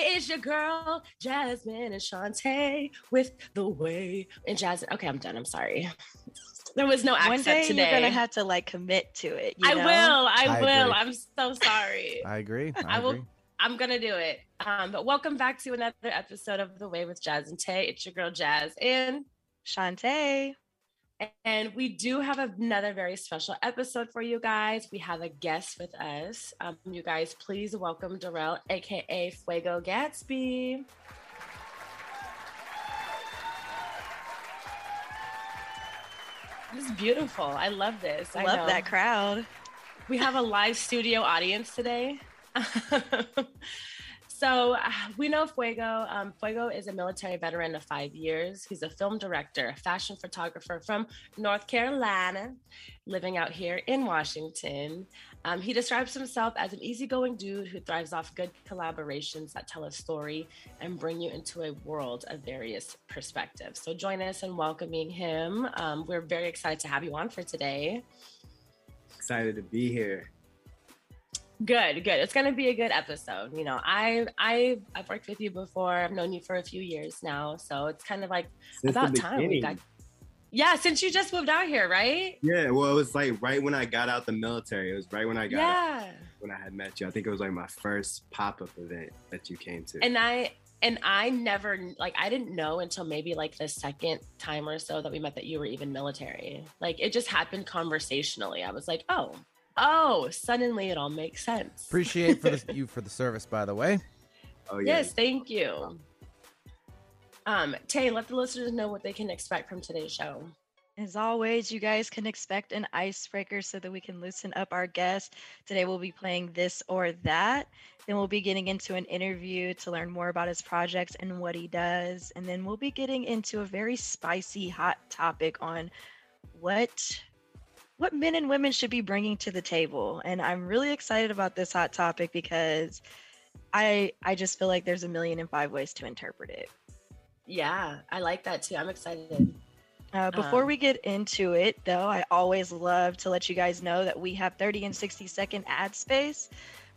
It's your girl, Jasmine and Shantae with the way and Jasmine. Okay, I'm done. I'm sorry. There was no accent One day today. you're gonna have to like commit to it. you I know? will. I, I will. agree. I'm so sorry. I agree. I, I will- agree. I'm gonna do it. Um, but welcome back to another episode of The Way with Jazz and Tay. It's your girl Jazz, and Shantae. And we do have another very special episode for you guys. We have a guest with us. Um, you guys, please welcome Darrell, aka Fuego Gatsby. This is beautiful. I love this. I Love that crowd. We have a live studio audience today. so uh, we know Fuego. Um, Fuego is a military veteran of five years. He's a film director, fashion photographer from North Carolina, living out here in Washington. Um, he describes himself as an easygoing dude who thrives off good collaborations that tell a story and bring you into a world of various perspectives. So join us in welcoming him. Um, we're very excited to have you on for today. excited to be here. Good, good. It's gonna be a good episode. You know, I I I've worked with you before. I've known you for a few years now, so it's kind of like Since about time we got. Yeah, since you just moved out here, right? Yeah, well, it was like right when I got out the military. It was right when I got out, when I had met you. I think it was like my first pop up event that you came to. And I and I never like I didn't know until maybe like the second time or so that we met that you were even military. Like it just happened conversationally. I was like, oh, oh, suddenly it all makes sense. Appreciate for the, you for the service, by the way. oh yeah, Yes, thank you. Um, Tay, let the listeners know what they can expect from today's show. As always, you guys can expect an icebreaker so that we can loosen up our guest. Today we'll be playing this or that. Then we'll be getting into an interview to learn more about his projects and what he does. And then we'll be getting into a very spicy hot topic on what what men and women should be bringing to the table. And I'm really excited about this hot topic because I I just feel like there's a million and five ways to interpret it. Yeah, I like that too. I'm excited. Uh, before Um, we get into it, though, I always love to let you guys know that we have 30 and 60 second ad space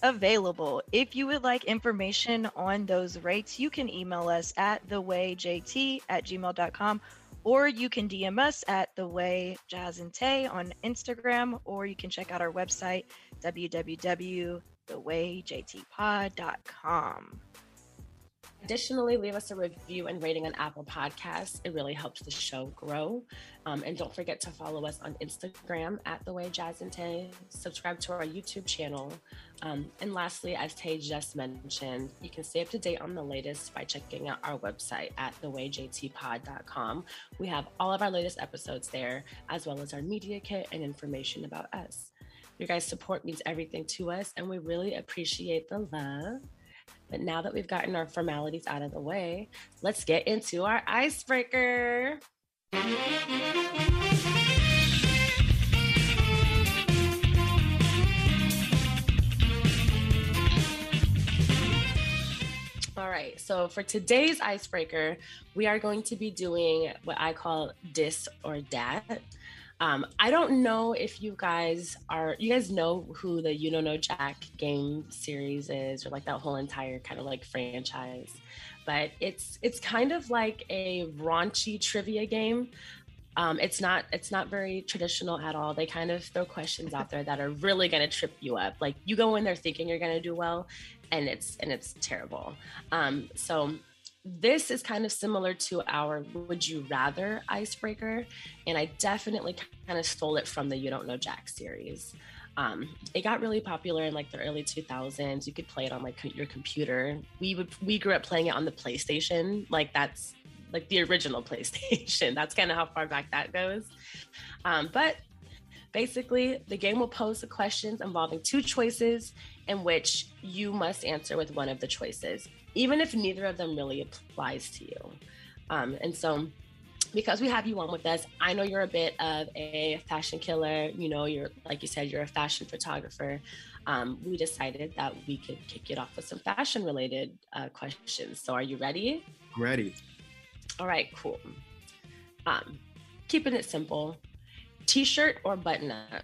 available. If you would like information on those rates, you can email us at thewayjt at gmail.com or you can DM us at the way jazz and tay on Instagram, or you can check out our website www.thewayjtpod.com. Additionally, leave us a review and rating on Apple Podcasts. It really helps the show grow. Um, and don't forget to follow us on Instagram at The Way Jazz and Tay. Subscribe to our YouTube channel. Um, and lastly, as Tay just mentioned, you can stay up to date on the latest by checking out our website at thewayjtpod.com. We have all of our latest episodes there, as well as our media kit and information about us. Your guys' support means everything to us, and we really appreciate the love. But now that we've gotten our formalities out of the way, let's get into our icebreaker. All right, so for today's icebreaker, we are going to be doing what I call dis or dat. Um, I don't know if you guys are, you guys know who the You Don't Know No Jack game series is, or like that whole entire kind of like franchise. But it's it's kind of like a raunchy trivia game. Um, it's not it's not very traditional at all. They kind of throw questions out there that are really gonna trip you up. Like you go in there thinking you're gonna do well, and it's and it's terrible. Um, so this is kind of similar to our would you rather icebreaker and i definitely kind of stole it from the you don't know jack series. Um, it got really popular in like the early 2000s you could play it on like your computer. We would we grew up playing it on the playstation. Like that's like the original playstation. That's kind of how far back that goes. Um, but basically the game will pose the questions involving two choices in which you must answer with one of the choices even if neither of them really applies to you um, and so because we have you on with us, I know you're a bit of a fashion killer. You know, you're like you said, you're a fashion photographer. Um, we decided that we could kick it off with some fashion related uh, questions. So, are you ready? Ready. All right, cool. Um, keeping it simple, t-shirt or button up?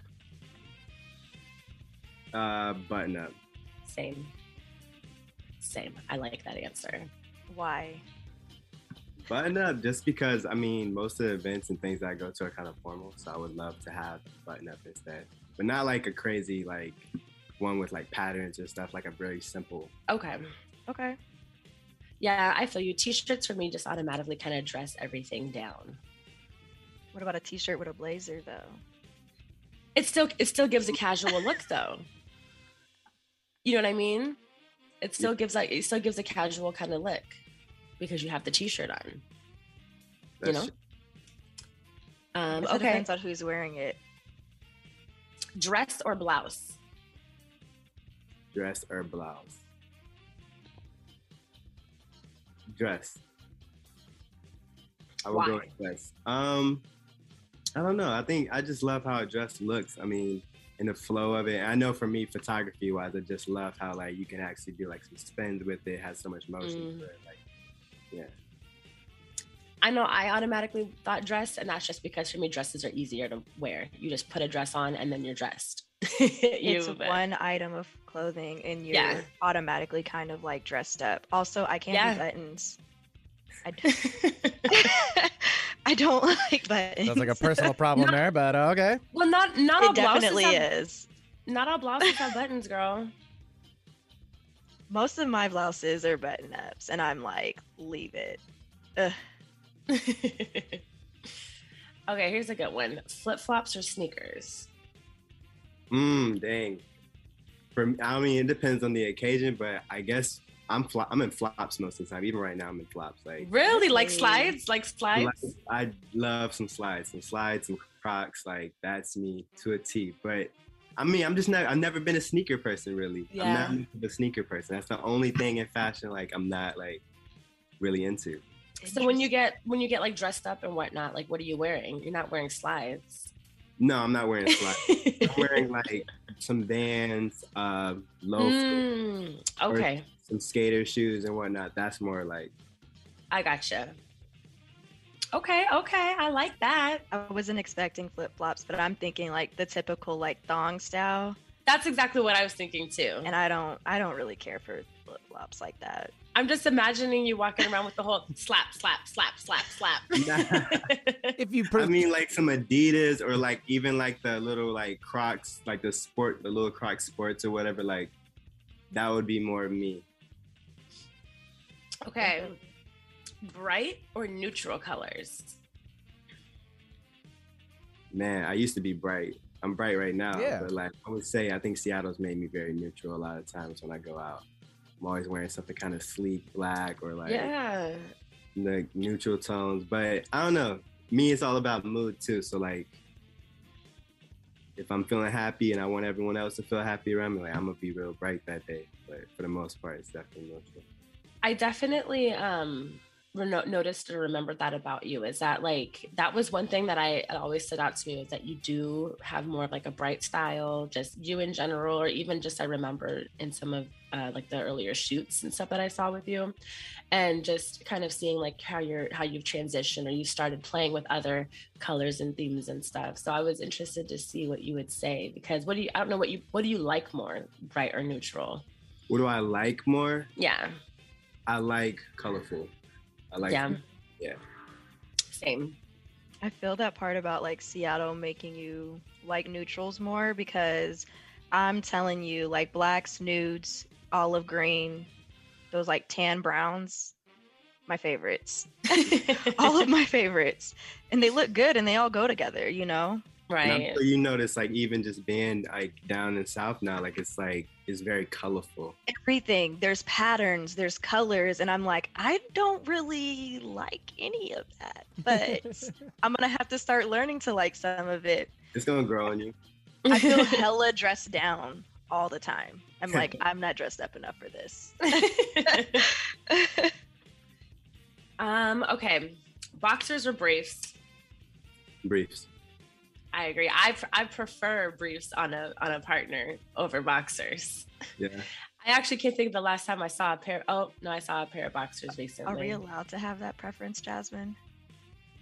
Uh, button up. Same. Same. I like that answer. Why? Button up just because I mean most of the events and things that I go to are kind of formal, so I would love to have button up instead. But not like a crazy like one with like patterns or stuff, like a very simple. Okay. Okay. Yeah, I feel you. T-shirts for me just automatically kind of dress everything down. What about a t-shirt with a blazer though? It still it still gives a casual look though. You know what I mean? It still gives like it still gives a casual kind of look because you have the t-shirt on. You know? Um, It okay. depends on who's wearing it. Dress or blouse? dress or blouse. Dress. I would go Why? with dress. Um, I don't know. I think I just love how a dress looks. I mean, in the flow of it. I know for me, photography wise, I just love how like you can actually do like some spins with it. it has so much motion. Mm. to it. Like, yeah. I know I automatically thought dress, and that's just because for me dresses are easier to wear. You just put a dress on and then you're dressed. It's You- one item of clothing and you're Yeah. automatically kind of like dressed up. Also, I can't Yeah. do buttons. I, d- I don't like buttons. Sounds like a personal problem there, but uh, okay. well, not not all it definitely blouses have, is. Not all blouses have buttons, girl. Most of my blouses are button ups, and I'm like, leave it. Ugh. okay, here's a good one: flip flops or sneakers. Mm, dang. For I mean, it depends on the occasion, but I guess I'm flo- I'm in flops most of the time. Even right now, I'm in flops. Like Really, like slides, like slides. I love some slides, some slides, some Crocs. Like that's me to a T. But I mean, I'm just not. I've never been a sneaker person really. Yeah. I'm not much a sneaker person. That's the only thing in fashion like I'm not like really into. So when you get when you get like dressed up and whatnot, like what are you wearing? You're not wearing slides. No, I'm not wearing slides. I'm wearing like some Vans, uh, loafers, Mm, okay, some skater shoes and whatnot. That's more like I gotcha. Okay, okay, I like that. I wasn't expecting flip flops, but I'm thinking like the typical like thong style, That's exactly what I was thinking too. and I don't I don't really care for flip flops like that. I'm just imagining you walking around with the whole slap, slap, slap, slap, slap. If you I mean, like some Adidas or like even like the little like Crocs, like the sport, the little Crocs sports or whatever. Like that would be more of me. Okay, bright or neutral colors? Man, I used to be bright. I'm bright right now, Yeah. but like I would say, I think Seattle's made me very neutral a lot of times when I go out. I'm always wearing something kind of sleek, black, or like yeah. the neutral tones. But I don't know. Me, it's all about mood too. So like, if I'm feeling happy and I want everyone else to feel happy around me, like I'm gonna be real bright that day. But for the most part, it's definitely neutral. I definitely um noticed or remembered that about you is that like that was one thing that I always stood out to me was that you do have more of like a bright style, just you in general, or even just I remember in some of uh, like the earlier shoots and stuff that I saw with you, and just kind of seeing like how you're how you've transitioned or you started playing with other colors and themes and stuff. So I was interested to see what you would say because what do you I don't know what you what do you like more, bright or neutral? What do I like more? Yeah, I like colorful. I like yeah, yeah. same. I feel that part about like Seattle making you like neutrals more because I'm telling you, like blacks, nudes, olive green, those like tan browns, my favorites. all of my favorites. And they look good and they all go together, you know? And I'm Right. sure you notice like even just being like down in South now, like it's like it's very colorful. Everything. There's patterns, there's colors, and I'm like, I don't really like any of that. But I'm gonna have to start learning to like some of it. It's gonna grow on you. I feel hella dressed down all the time. I'm like, I'm not dressed up enough for this. um, okay. boxers or briefs? Briefs. I agree. I pr- I prefer briefs on a on a partner over boxers. Yeah. I actually can't think of the last time I saw a pair. Oh no, I saw a pair of boxers recently. Are we allowed to have that preference, Jasmine?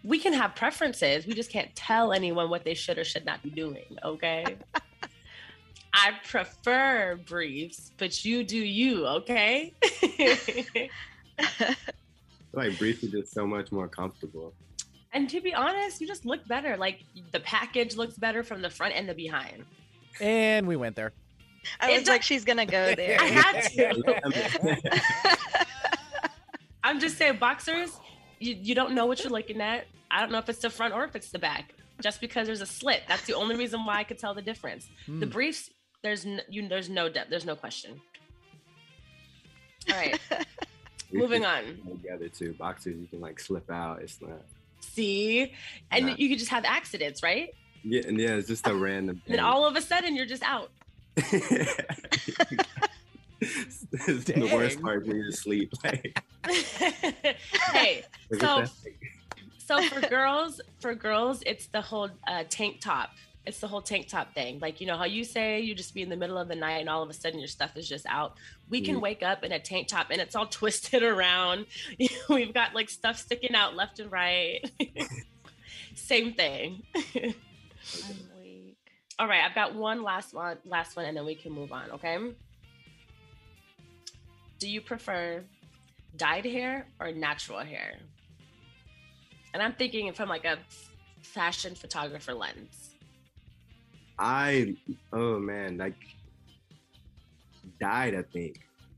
we can have preferences. We just can't tell anyone what they should or should not be doing. Okay. I prefer briefs, but you do you. Okay. I feel like briefs are just so much more comfortable. And to be honest, you just look better. Like the package looks better from the front and the behind. And we went there. I It was like, she's gonna go there. I had to. I'm just saying, boxers, you, you don't know what you're looking at. I don't know if it's the front or if it's the back. Just because there's a slit, that's the only reason why I could tell the difference. The Hmm. briefs, there's no, you, there's no depth, there's no question. All right, moving on. Together too. Boxers, you can like slip out. It's not. See, and Yeah. you could just have accidents, right? Yeah, and yeah, it's just a random. And then all of a sudden, you're just out. The worst part when you sleep. Like, hey, So- so for girls for girls it's the whole uh, tank top it's the whole tank top thing. Like you know how you say you just be in the middle of the night and all of a sudden your stuff is just out? We can Mhm. wake up in a tank top and it's all twisted around. We've got like stuff sticking out left and right. Same thing. I'm weak. all right i've got one last one last one and then we can move on okay? Do you prefer dyed hair or natural hair? And i'm thinking from like a fashion photographer lens I oh man, like dyed. I think.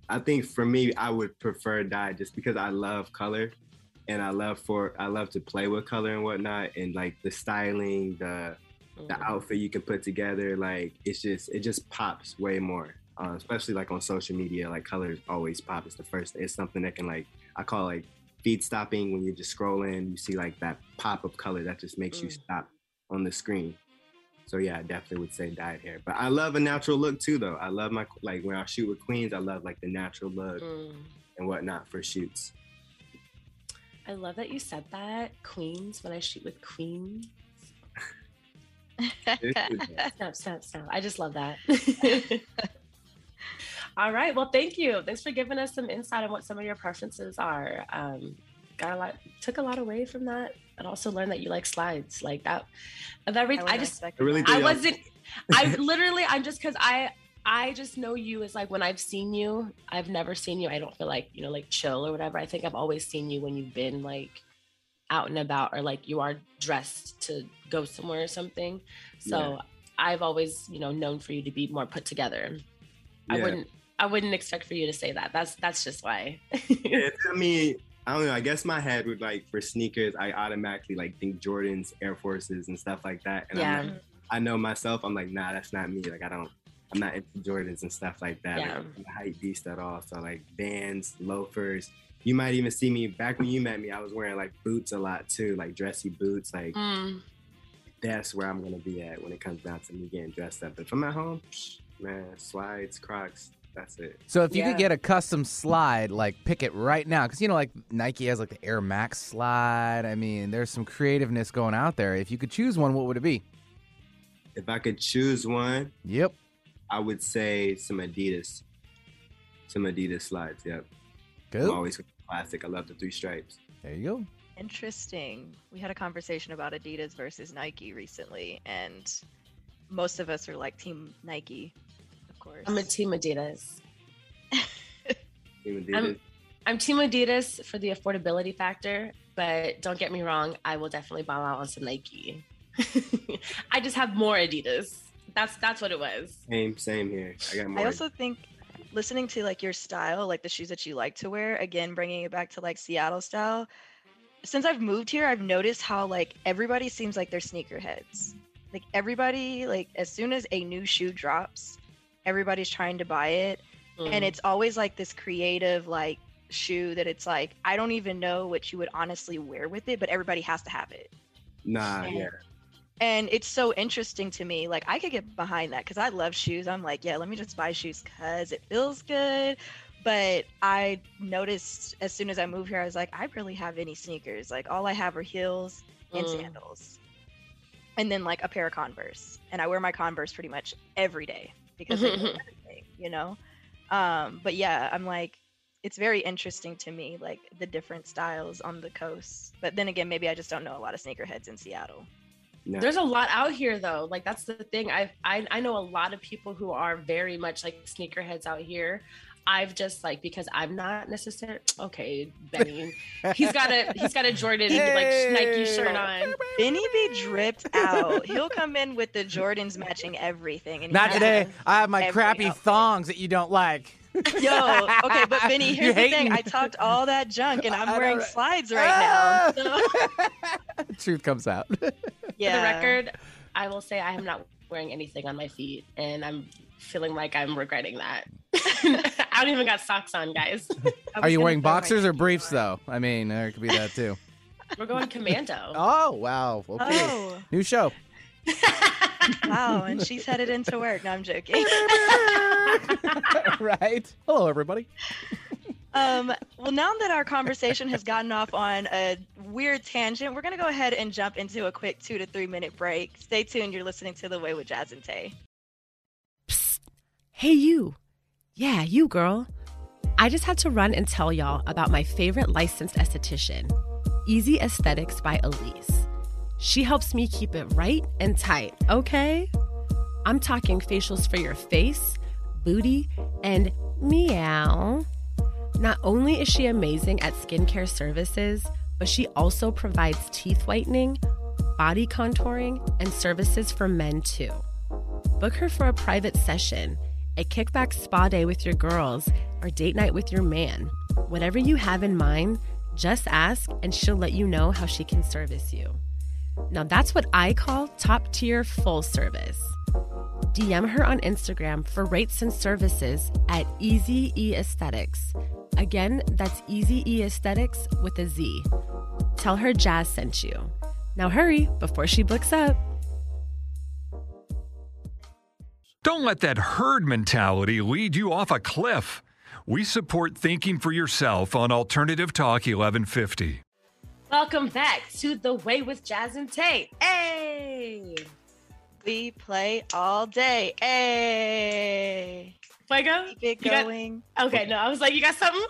I think for me, I would prefer dyed just because I love color, and I love for I love to play with color and whatnot, and like the styling, the the Mm. outfit you can put together. Like it's just it just pops way more. Uh, especially like on social media, like colors always pop. It's the first. It's something that can like I call like feed stopping when you're just scrolling. You see like that pop of color that just makes you Mm. stop on the screen. So yeah, I definitely would say dyed hair. But I love a natural look too, though. I love my like when I shoot with queens. I love like the natural look Mm. and whatnot for shoots. I love that you said that. Queens, when I shoot with queens. Stop, stop, stop. I just love that. All right. Well, thank you. Thanks for giving us some insight on what some of your preferences are. Um, got a lot, took a lot away from that, and also learned that you like slides like that. Of every, I, wasn't just, expecting really that. I wasn't. I literally, I'm just because I, I just know you as like when I've seen you, I've never seen you. I don't feel like you know, like chill or whatever. I think I've always seen you when you've been like out and about or like you are dressed to go somewhere or something. So Yeah. I've always, you know, known for you to be more put together. I wouldn't I wouldn't expect for you to say that. That's that's just why. Yeah, I mean, I don't know. I guess my head would like for sneakers, I automatically like think Jordans, Air Forces, and stuff like that. And Yeah. I'm like, I know myself. I'm like, nah, that's not me. Like, I don't. I'm not into Jordans and stuff like that. Yeah. Like, I'm a hype beast at all. So like Vans, loafers. You might even see me back when you met me. I was wearing like boots a lot too, like dressy boots. Like Mm, that's where I'm gonna be at when it comes down to me getting dressed up. But if I'm at home, man, slides, Crocs. That's it. So if you Yeah. could get a custom slide, like pick it right now, because you know, like Nike has like the Air Max slide. I mean, there's some creativeness going out there. If you could choose one, what would it be? If I could choose one, Yep. I would say some Adidas. Some Adidas slides. Yep. I'm always classic. I love the three stripes. There you go. Interesting. We had a conversation about Adidas versus Nike recently, and most of us are like Team Nike, of course. I'm a team Adidas. Team Adidas. I'm- I'm team Adidas for the affordability factor, but don't get me wrong, I will definitely ball out on some Nike. I just have more Adidas. That's that's what it was. same, same here. I got more. I also think listening to like your style, like the shoes that you like to wear, again bringing it back to like Seattle style. Since I've moved here, I've noticed how like everybody seems like they're sneakerheads. Like everybody, like as soon as a new shoe drops, everybody's trying to buy it, and Mm. it's always like this creative like shoe that it's like I don't even know what you would honestly wear with it, but everybody has to have it. nah, and- yeah. And it's so interesting to me. Like I could get behind that because I love shoes. I'm like, yeah, let me just buy shoes because it feels good. but I noticed as soon as I moved here, I was like, I barely have any sneakers. Like all I have are heels and Mm. sandals, and then like a pair of Converse. And I wear my Converse pretty much every day because they go everything, you know. Um, but yeah, I'm like, it's very interesting to me, like the different styles on the coast. But then again, maybe I just don't know a lot of sneakerheads in Seattle. No. There's a lot out here though. Like that's the thing. I I I know a lot of people who are very much like sneakerheads out here. I've just like because I'm not necessarily okay, Benny. He's got a he's got a Jordan like Nike shirt on. Benny be dripped out. He'll come in with the Jordans matching everything. And Not today. I have my crappy outfit. thongs that you don't like. Yo, okay, but Benny, You here's the thing. I talked all that junk and I'm wearing right? slides right ah! now. So, Truth comes out. yeah. For the record, I will say I am not wearing anything on my feet, and I'm feeling like I'm regretting that. I don't even got socks on, guys. Are you wearing boxers or briefs on. though? I mean, there could be that too. We're going commando. Oh wow. Okay. Oh, New show. wow. And she's headed into work. No, I'm joking. right. Hello, everybody. Um, well, now that our conversation has gotten off on a weird tangent, we're going to go ahead and jump into a quick two to three minute break. Stay tuned. You're listening to The Way with Jazz and Tay. Psst. Hey, you. Yeah, you, girl. I just had to run and tell y'all about my favorite licensed esthetician, Easy Aesthetics by Elise. She helps me keep it right and tight, okay? I'm talking facials for your face, booty, and meow. Not only is she amazing at skincare services, but she also provides teeth whitening, body contouring, and services for men too. Book her for a private session, a kickback spa day with your girls, or date night with your man. Whatever you have in mind, just ask and she'll let you know how she can service you. Now that's what I call top tier full service. DM her on Instagram for rates and services at Easy E Aesthetics. Again, that's Easy E Aesthetics with a Z. Tell her Jazz sent you. Now hurry before she books up. Don't let that herd mentality lead you off a cliff. We support thinking for yourself on Alternative Talk 1150. Welcome back to The Way with Jazz and Tay. Hey! We play all day. Hey. Fuego? Keep it You got- going. Okay, no, I was like, you got something?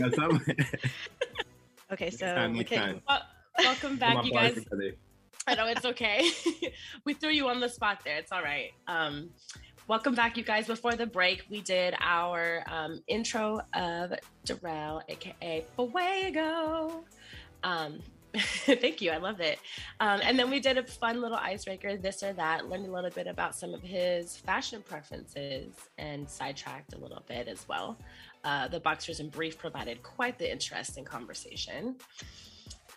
Got something? Okay, so time, next okay. Well, welcome back, you guys. today. I know it's okay. we threw you on the spot there. It's all right. Um, welcome back, you guys. Before the break, we did our um, intro of Darrell, aka Fuego. Um, thank you. I love it. Um, and then we did a fun little icebreaker, this or that, learned a little bit about some of his fashion preferences and sidetracked a little bit as well. Uh, the Boxers in Brief provided quite the interesting conversation.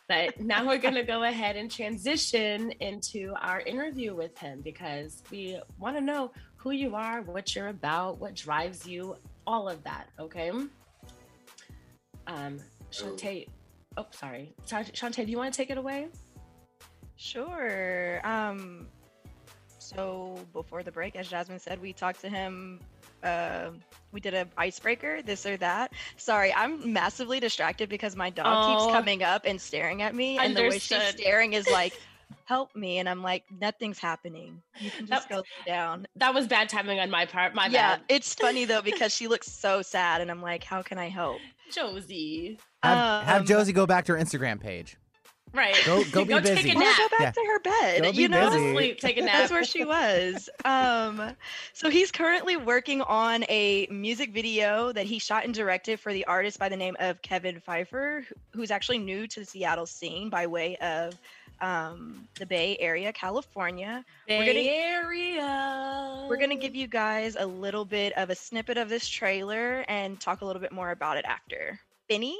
But now we're going to go ahead and transition into our interview with him because we want to know who you are, what you're about, what drives you, all of that. Okay. Um, Shantae, oh, sorry. Shantae, do you want to take it away? Sure. Um, so before the break, as Jasmine said, we talked to him. Uh, we did a icebreaker, this or that. Sorry, I'm massively distracted because my dog Oh. keeps coming up and staring at me, and the way she's staring is like, "Help me!" And I'm like, "Nothing's happening. You can just That- go down." That was bad timing on my part. My yeah, bad. it's funny though because she looks so sad, and I'm like, "How can I help?" Josie. Have, have Um, Josie go back to her Instagram page. Right. Go- go be take busy. a Or nap. go back Yeah. to her bed. Go be you know, Go to busy. sleep. Take a nap. That's where she was. Um, so he's currently working on a music video that he shot and directed for the artist by the name of Kevin Pfeiffer, who's actually new to the Seattle scene by way of um, the Bay Area, California. Bay We're gonna- Area. We're gonna give you guys a little bit of a snippet of this trailer and talk a little bit more about it after. Benny.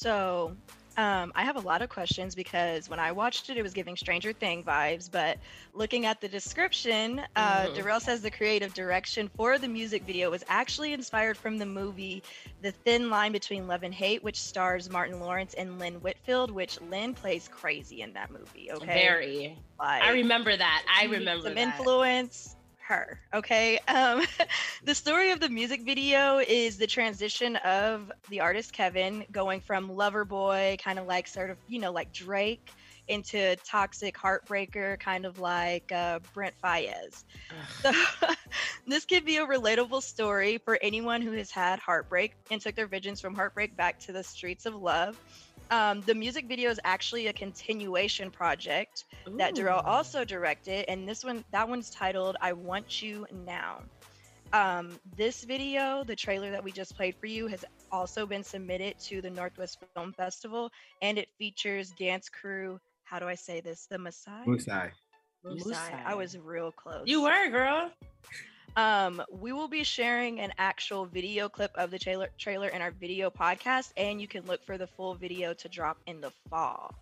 So, um, I have a lot of questions because when I watched it, it was giving Stranger Thing vibes. But looking at the description, uh, Mhm. Darrell says the creative direction for the music video was actually inspired from the movie The Thin Line Between Love and Hate, which stars Martin Lawrence and Lynn Whitfield, which Lynn plays crazy in that movie. Okay. Very. Like, I remember that. I remember some that. influence her okay? Um the story of the music video is the transition of the artist kevin going from lover boy kind of like sort of you know like drake into toxic heartbreaker kind of like uh, brent faiyaz so this could be a relatable story for anyone who has had heartbreak and took their visions from heartbreak back to the streets of love um, the music video is actually a continuation project that Darrell also directed, and this one that one's titled "I Want You Now." Um, this video, the trailer that we just played for you, has also been submitted to the Northwest Film Festival, and it features dance crew. How do I say this? The Maasai. Musai. Maasai. I was real close. You were, girl. Um, we will be sharing an actual video clip of the trailer trailer in our video podcast, and you can look for the full video to drop in the fall.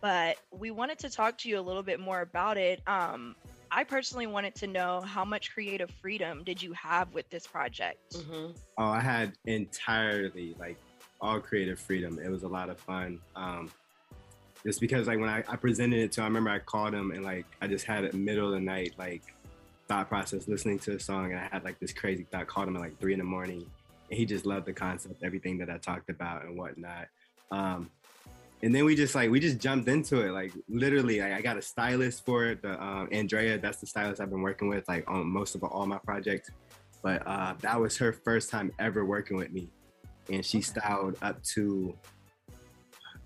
But we wanted to talk to you a little bit more about it. Um, I personally wanted to know how much creative freedom did you have with this project? Mhm. Oh, I had entirely like all creative freedom. It was a lot of fun. Um, just because like when I, I presented it to him, I remember I called him and like I just had a middle of the night like thought process listening to a song and I had like this crazy thought. Called him at like three in the morning. And he just loved the concept, everything that I talked about and whatnot. Um, and then we just like we just jumped into it. Like literally like, i got a stylist for it the um, andrea that's the stylist i've been working with like on most of all my projects. But uh, that was her first time ever working with me. And she styled up to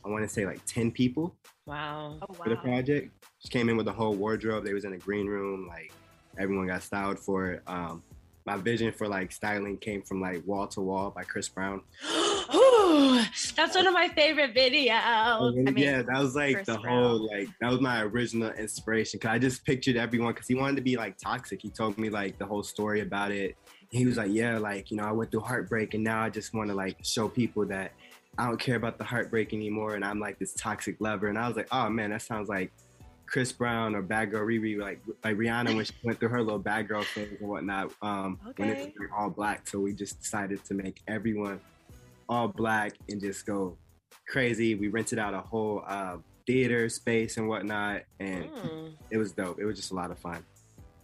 i want to say like 10 people Wow. Oh for the project. She came in with a whole wardrobe. They was in a green room like everyone got styled for it um, my vision for like styling came from like wall to wall by chris brown Ooh, that's one of my favorite videos. I mean, yeah, that was like Chris the Brown. whole like that was my original inspiration. Cause I just pictured everyone because he wanted to be like toxic. He told me like the whole story about it. He was like, yeah, like you know, I went through heartbreak and now I just want to like show people that I don't care about the heartbreak anymore and I'm like this toxic lover. And I was like, oh man, that sounds like Chris Brown or Bad Girl Riri, like like Rihanna when she went through her little bad girl phase and whatnot. Um, when it was all black, so we just decided to make everyone all black and just go crazy. We rented out a whole uh, theater space and whatnot, and Mm. it was dope. It was just a lot of fun.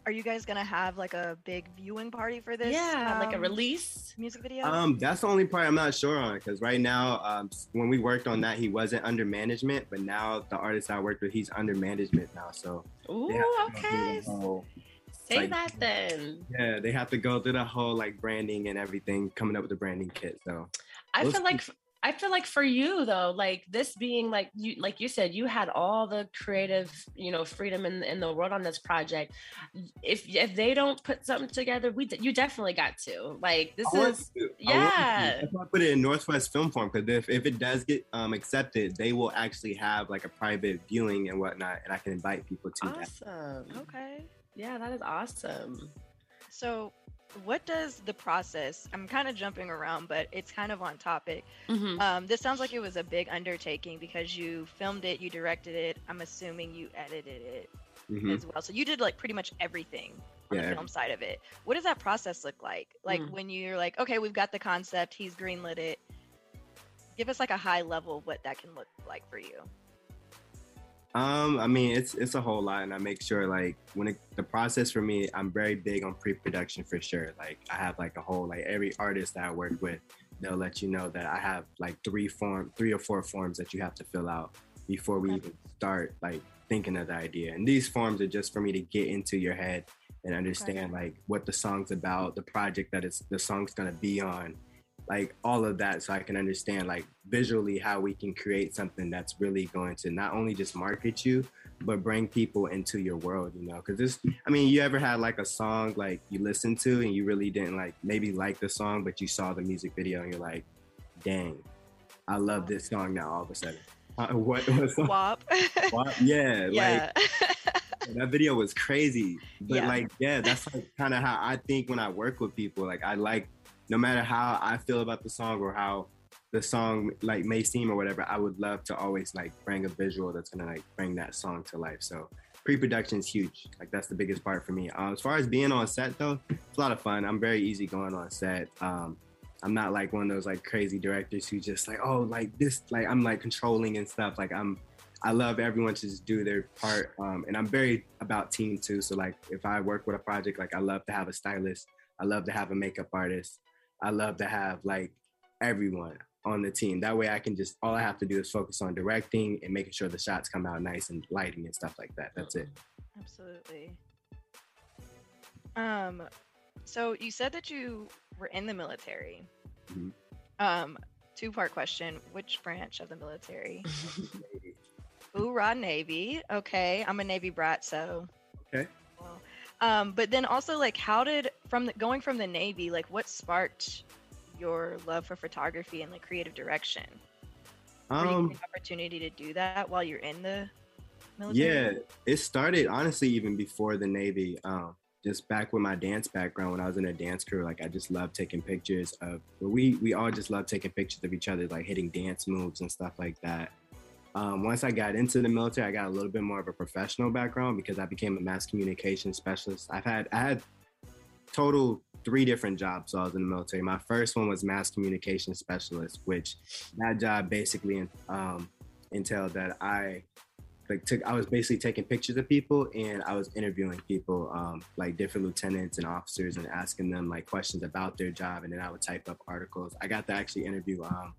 Are you guys gonna have like a big viewing party for this? Yeah, like a um, release. music video. Um, that's the only part I'm not sure on because right now, um, when we worked on that, he wasn't under management, but now the artist I worked with, he's under management now. So Ooh, they have to go through okay. whole- Say like- that then. yeah, they have to go through the whole like branding and everything, coming up with the branding kit. So I Those feel like I feel like for you though, like this being like you like you said, you had all the creative, you know, freedom in in the world on this project. If if they don't put something together, we d- you definitely got to. Like this I is to. I to. yeah. That's why I put it in Northwest Film Forum because if, if it does get um, accepted, they will actually have like a private viewing and whatnot, and I can invite people to that. awesome. okay. Yeah, that is awesome. So, what does the process? I'm kind of jumping around, but it's kind of on topic. Mhm. Um, this sounds like it was a big undertaking because you filmed it, you directed it. I'm assuming you edited it Mhm. as well. So you did like pretty much everything on Yeah, the film side of it. What does that process look like? Like Mm. when you're like, okay, we've got the concept, he's greenlit it. Give us like a high level of what that can look like for you. Um, I mean, it's it's a whole lot, and I make sure like when it, the process for me, I'm very big on pre-production for sure. Like I have like a whole like every artist that I work with, they'll let you know that I have like three form, three or four forms that you have to fill out before we Okay. even start like thinking of the idea. And these forms are just for me to get into your head and understand like what the song's about, the project that it's the song's gonna be on, like all of that so I can understand like visually how we can create something that's really going to not only just market you but bring people into your world you know because this I mean you ever had like a song like you listened to and you really didn't like maybe like the song but you saw the music video and you're like dang I love this song now all of a sudden uh, what, what song? WAP. What? yeah like that video was crazy but Yeah. like yeah that's like kind of how i think when i work with people like i like no matter how i feel about the song or how the song like may seem or whatever, I would love to always like bring a visual that's gonna like bring that song to life. So pre-production is huge. Like that's the biggest part for me. Uh, as far as being on set though, it's a lot of fun. I'm very easy going on set. Um, I'm not like one of those like crazy directors who just like oh like this like I'm like controlling and stuff. Like I'm I love everyone to just do their part. Um, and I'm very about team too. So like if I work with a project, like I love to have a stylist. I love to have a makeup artist. I love to have like everyone on the team. That way I can just all I have to do is focus on directing and making sure the shots come out nice and lighting and stuff like that. That's it. Absolutely. Um, so you said that you were in the military. Mhm. Um, two part question: Which branch of the military? Hoorah, Navy. Okay, I'm a Navy brat, so. Okay. Um, but then also like, how did from the, going from the Navy, like, what sparked your love for photography and like creative direction? Um the opportunity to do that while you're in the military? Yeah, it started honestly even before the Navy. Um, just back with my dance background, when I was in a dance crew, like I just loved taking pictures of. We we all just love taking pictures of each other, like hitting dance moves and stuff like that. Um, once I got into the military, I got a little bit more of a professional background because I became a mass communication specialist. I've had I had total three different jobs while I was in the military. My first one was mass communication specialist, which that job basically um, entailed that I like took I was basically taking pictures of people and I was interviewing people, um, like different lieutenants and officers, and asking them like questions about their job, and then I would type up articles. I got to actually interview um,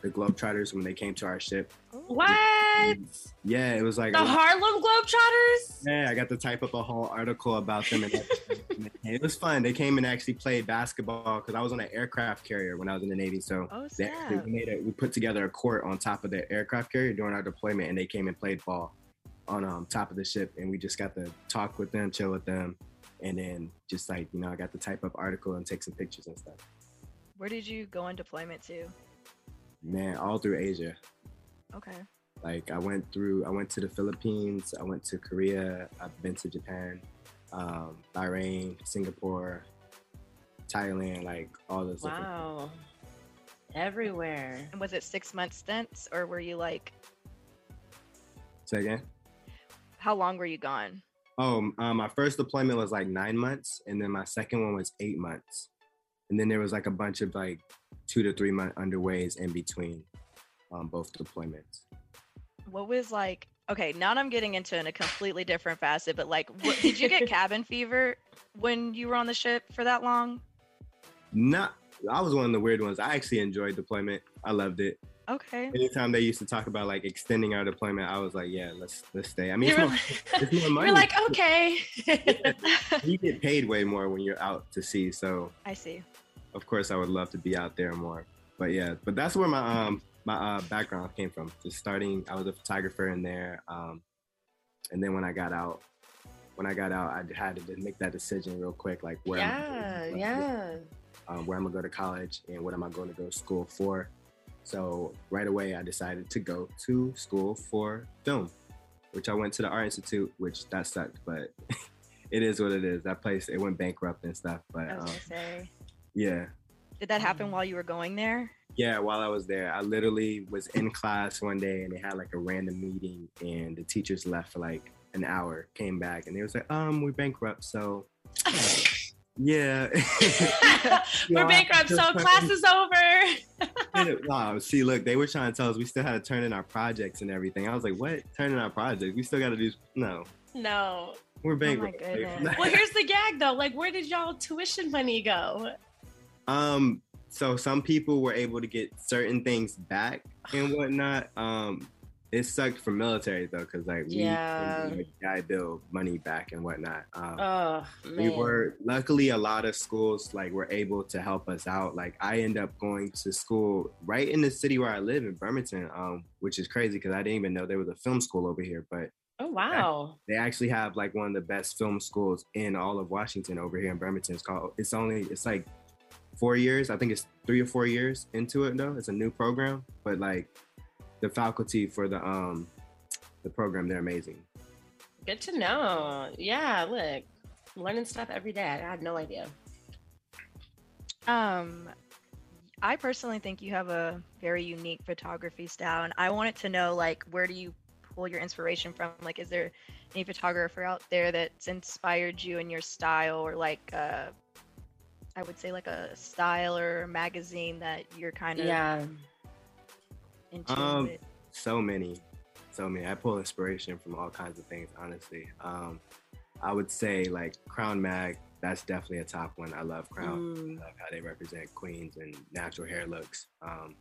the Globetrotters when they came to our ship. What? Yeah, it was like The Harlem Globetrotters? yeah, I got to type up a whole article about them, and. And it was fun. They came and actually played basketball because I was on an aircraft carrier when I was in the Navy. So Oh they actually we made a, we put together a court on top of the aircraft carrier during our deployment, and they came and played ball on um, top of the ship, and we just got to talk with them, chill with them, and then just like you know, I got to type up article and take some pictures and stuff. Where did you go on deployment to? Man, all through Asia. Okay. Like I went through, I went to the Philippines, I went to Korea, I've been to Japan, um, Bahrain, Singapore, Thailand, like all those. different- Wow. Everywhere. And was it six month stints or were you like, Say again. how long were you gone? Oh, um, my first deployment was like nine months, and then my second one was eight months, and then there was like a bunch of like two to three month underways in between um, both deployments. What was like, okay, now I'm getting into in a completely different facet, but like, what, did you get cabin fever when you were on the ship for that long? Not, I was one of the weird ones. I actually enjoyed deployment. I loved it. Okay. Anytime they used to talk about like extending our deployment, I was like, yeah, let's let's stay. I mean, You it's more, like, it's more you're like okay. you get paid way more when you're out to sea. So I see. Of course I would love to be out there more. But yeah, but that's where my um my uh, background came from. Just starting, I was a photographer in there, um, and then when I got out, when I got out, I had to make that decision real quick, like where yeah, I'm, yeah. um, where I'm gonna go to college and what am I going to go to school for. So right away, I decided to go to school for film, which I went to the Art Institute, which that sucked, but it is what it is. That place it went bankrupt and stuff, but um, yeah. did that happen Um, while you were going there? Yeah, while I was there, I literally was in class one day and they had like a random meeting and the teachers left for like an hour, came back and they was like, um, we're bankrupt, so yeah. We're bankrupt, so class is over. wow, see, look, they were trying to tell us we still had to turn in our projects and everything. I was like, what? Turn in our projects? We still got to do no. no. We're bankrupt. goodness. Well, here's the gag though. Like, where did y'all tuition money go? Um, so some people were able to get certain things back and whatnot. Um, it sucked for military though, because like we Yeah. got bill money back and whatnot. Um, Oh we were luckily a lot of schools like were able to help us out. Like I end up going to school right in the city where I live in Bremerton, um, which is crazy because I didn't even know there was a film school over here, but Oh wow. they actually have like one of the best film schools in all of Washington over here in Bremerton. It's called. It's only. It's like four years. I think it's three or four years into it though. It's a new program, but like the faculty for the um the program, they're amazing. Good to know. Yeah, look, learning stuff every day. I had no idea. Um, I personally think you have a very unique photography style, and I wanted to know like where do you pull your inspiration from? Like, is there any photographer out there that's inspired you in your style, or like uh, I would say like a style or magazine that you're kind of Yeah. in tune Um, with? so many, so many. I pull inspiration from all kinds of things, honestly. Um, I would say like Crown Mag. That's definitely a top one. I love Crown. Mm. I love how they represent queens and natural hair looks. Um,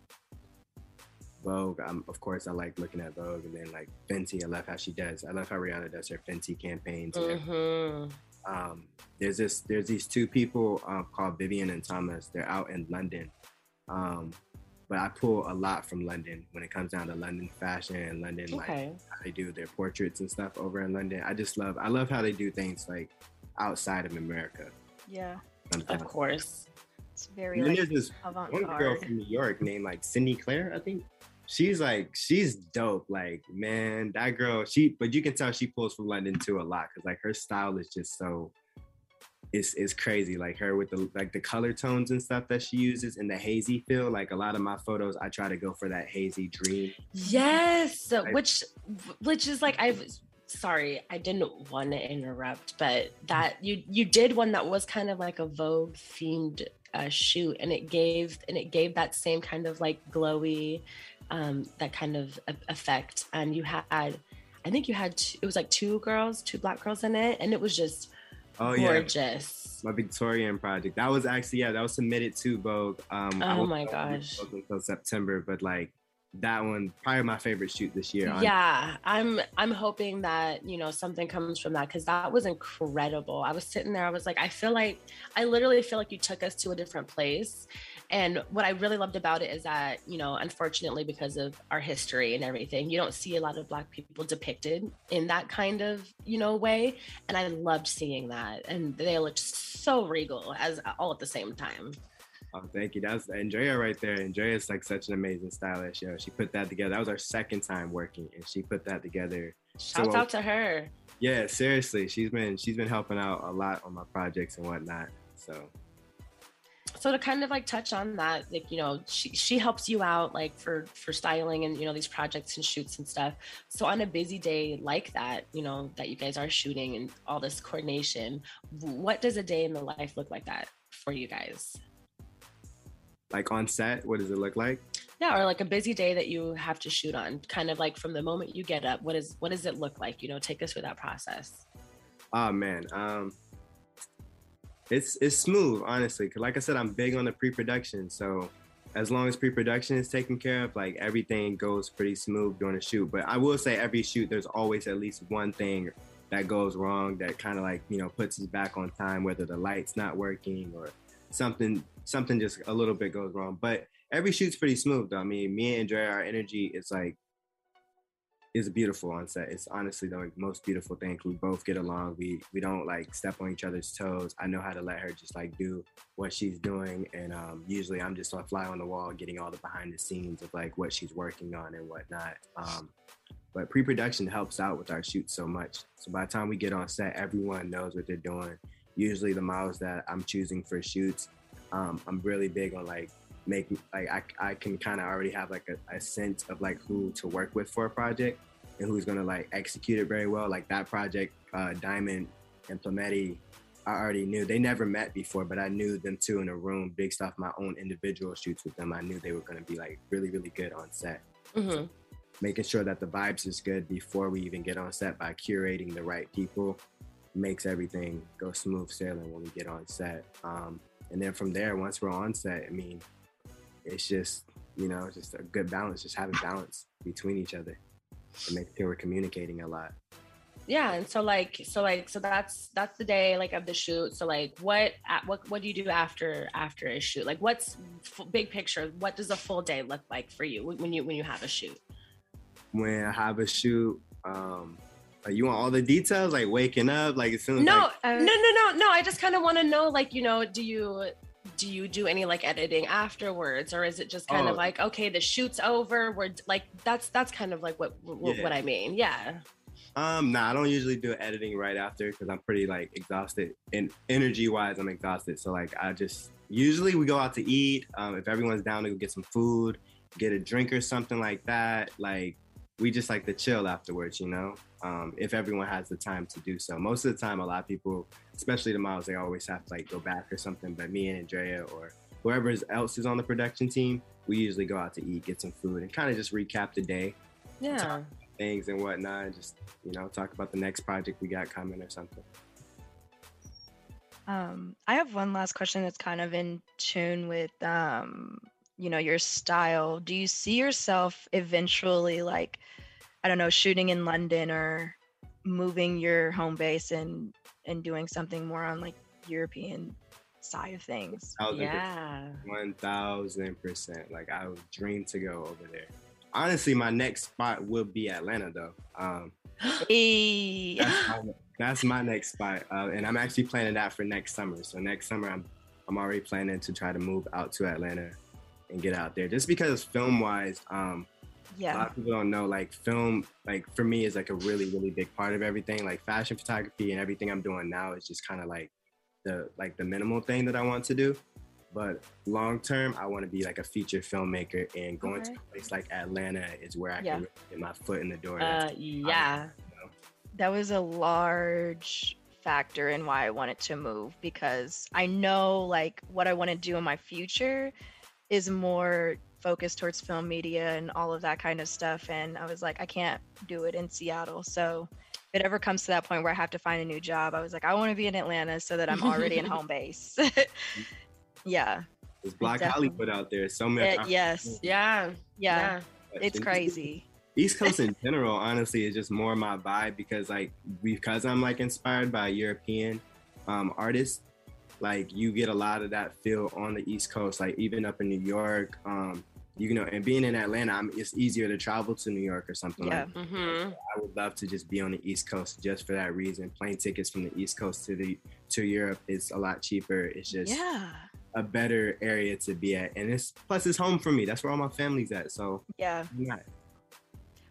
Vogue, um, of course, I like looking at Vogue, and then like Fenty. I love how she does. I love how Rihanna does her Fenty campaigns. and everything. hmm um, there's this there's these two people um, called Vivian and Thomas. They're out in London, um, but I pull a lot from London when it comes down to London fashion and London like Okay. how they do their portraits and stuff over in London. I just love I love how they do things like outside of America. Yeah, Of course. it's very And then like there's this avant one girl from New York named like Cindy Claire, I think. She's like she's dope. Like man, that girl. She but you can tell she pulls from London too a lot because like her style is just so. It's, it's crazy like her with the like the color tones and stuff that she uses and the hazy feel like a lot of my photos I try to go for that hazy dream Yes, I- which which is like I've sorry, I didn't want to interrupt, but that you you did one that was kind of like a Vogue themed uh, shoot, and it gave and it gave that same kind of like glowy, um, that kind of effect. And you had, I think you had two, it was like two girls, two black girls in it, and it was just oh yeah gorgeous. my Victorian project that was actually yeah that was submitted to Vogue um Oh my gosh. Vogue until September but like that one probably my favorite shoot this year honestly. yeah i'm i'm hoping that you know something comes from that because that was incredible i was sitting there i was like i feel like i literally feel like you took us to a different place and what i really loved about it is that you know unfortunately because of our history and everything you don't see a lot of black people depicted in that kind of you know way and i loved seeing that and they looked so regal as all at the same time Oh, thank you. That's Andrea right there. Andrea is like such an amazing stylist. Yo, she put that together. That was our second time working, and she put that together. shouts So- out to her Yeah, seriously, she's been she's been helping out a lot on my projects and whatnot. So so to kind of like touch on that like you know she, she helps you out like for for styling and you know these projects and shoots and stuff. So on a busy day like that you know that you guys are shooting and all this coordination what does a day in the life look like that for you guys? Like on set, what does it look like? yeah or like a busy day that you have to shoot on. Kind of like from the moment you get up what is what does it look like? You know take us through that process. Oh man, um, it's it's smooth, honestly. Cause like I said, I'm big on the pre-production. So as long as pre-production is taken care of, like everything goes pretty smooth during the shoot. But I will say, every shoot, there's always at least one thing that goes wrong that kind of like you know puts us back on time, whether the light's not working or something something just a little bit goes wrong. But every shoot's pretty smooth though. I mean, me and Andrea, our energy is like is beautiful on set. It's honestly the most beautiful thing. We both get along. We we don't like step on each other's toes. I know how to let her just like do what she's doing, and um, usually I'm just a fly on the wall, getting all the behind the scenes of like what she's working on and whatnot. Um, but pre-production helps out with our shoots so much. So by the time we get on set, everyone knows what they're doing. Usually the models that I'm choosing for shoots, um, I'm really big on like make like I, I can kind of already have like a, a sense of like who to work with for a project and who's gonna like execute it very well. Like that project, uh, Diamond and Plametti, I already knew. They never met before, but I knew them two in a room, big stuff, my own individual shoots with them. I knew they were gonna be like really, really good on set. hmm Making sure that the vibes is good before we even get on set by curating the right people makes everything go smooth sailing when we get on set. Um, and then from there, once we're on set, I mean, it's just you know just a good balance, just having balance between each other and making sure we're communicating a lot. yeah and so like so like so that's that's the day like of the shoot. So like what at what what do you do after after a shoot? Like what's f- big picture what does a full day look like for you when you when you have a shoot? When I have a shoot, um, like you want all the details, like waking up, like as soon as no like, I no no no no i just kind of want to know like you know do you do you do any like editing afterwards or is it just kind Oh. of like okay the shoot's over we're like that's that's kind of like what what, Yeah. what i mean yeah Um, nah, I don't usually do editing right after because I'm pretty like exhausted and energy wise, I'm exhausted. So like I just usually we go out to eat. Um, if everyone's down to go get some food, get a drink or something like that, like we just like to chill afterwards, you know. Um, if everyone has the time to do so. Most of the time, a lot of people, especially the models, they always have to like go back or something. But me and Andrea or whoever else is on the production team, we usually go out to eat, get some food, and kind of just recap the day. Yeah. Things and whatnot, and just you know talk about the next project we got coming or something. Um, I have one last question that's kind of in tune with um, you know, your style. Do you see yourself eventually like I don't know, shooting in London or moving your home base and and doing something more on like European side of things? Yeah. One thousand percent. Like I would dream to go over there. Honestly, my next spot will be Atlanta though. Um Hey. that's, my, that's my next spot, uh, and I'm actually planning that for next summer. So next summer, I'm I'm already planning to try to move out to Atlanta and get out there. Just because film wise, um, a lot of people don't know like film like for me is like a really really big part of everything. Like fashion photography and everything I'm doing now is just kind of like the like the minimal thing that I want to do. But long term, I want to be like a feature filmmaker, and going to a place like Atlanta is where I Yeah. can really get my foot in the door. Uh, yeah. That was a large factor in why I wanted to move because I know like what I want to do in my future is more focused towards film media and all of that kind of stuff. And I was like, I can't do it in Seattle. So if it ever comes to that point where I have to find a new job, I was like, I want to be in Atlanta so that I'm already in home base. yeah. It's Black Definitely. Hollywood out there. So many. Eh, yes. Yeah. Yeah. Yeah. It's crazy. East Coast in general, honestly, is just more my vibe because like because I'm like inspired by European um, artists. Like you get a lot of that feel on the East Coast. Like even up in New York, um, you know, and being in Atlanta, I'm, it's easier to travel to New York or something. Yeah. Like Mm-hmm. I would love to just be on the East Coast just for that reason. Plane tickets from the East Coast to the to Europe is a lot cheaper. It's just Yeah. a better area to be at, and it's plus it's home for me. That's where all my family's at. So Yeah. yeah.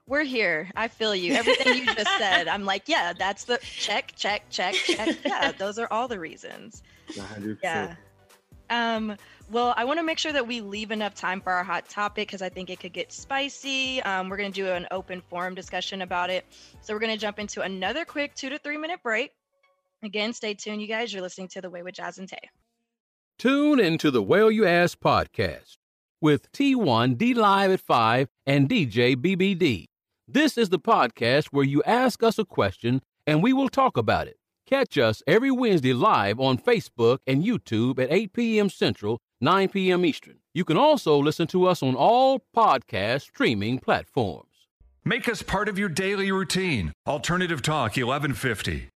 We're here. I feel you. Everything you just said. I'm like, yeah, that's the check, check, check, check. Yeah, those are all the reasons. 100%. Yeah. Um, well, I want to make sure that we leave enough time for our hot topic because I think it could get spicy. Um, we're going to do an open forum discussion about it. So we're going to jump into another quick two to three minute break. Again, stay tuned, you guys. You're listening to The Way with Jazz and Tay. Tune into the Well You Ask podcast with T1 D Live at 5 and DJ BBD. This is the podcast where you ask us a question and we will talk about it. Catch us every Wednesday live on Facebook and YouTube at 8 p.m. Central, 9 p.m. Eastern. You can also listen to us on all podcast streaming platforms. Make us part of your daily routine. Alternative Talk 1150.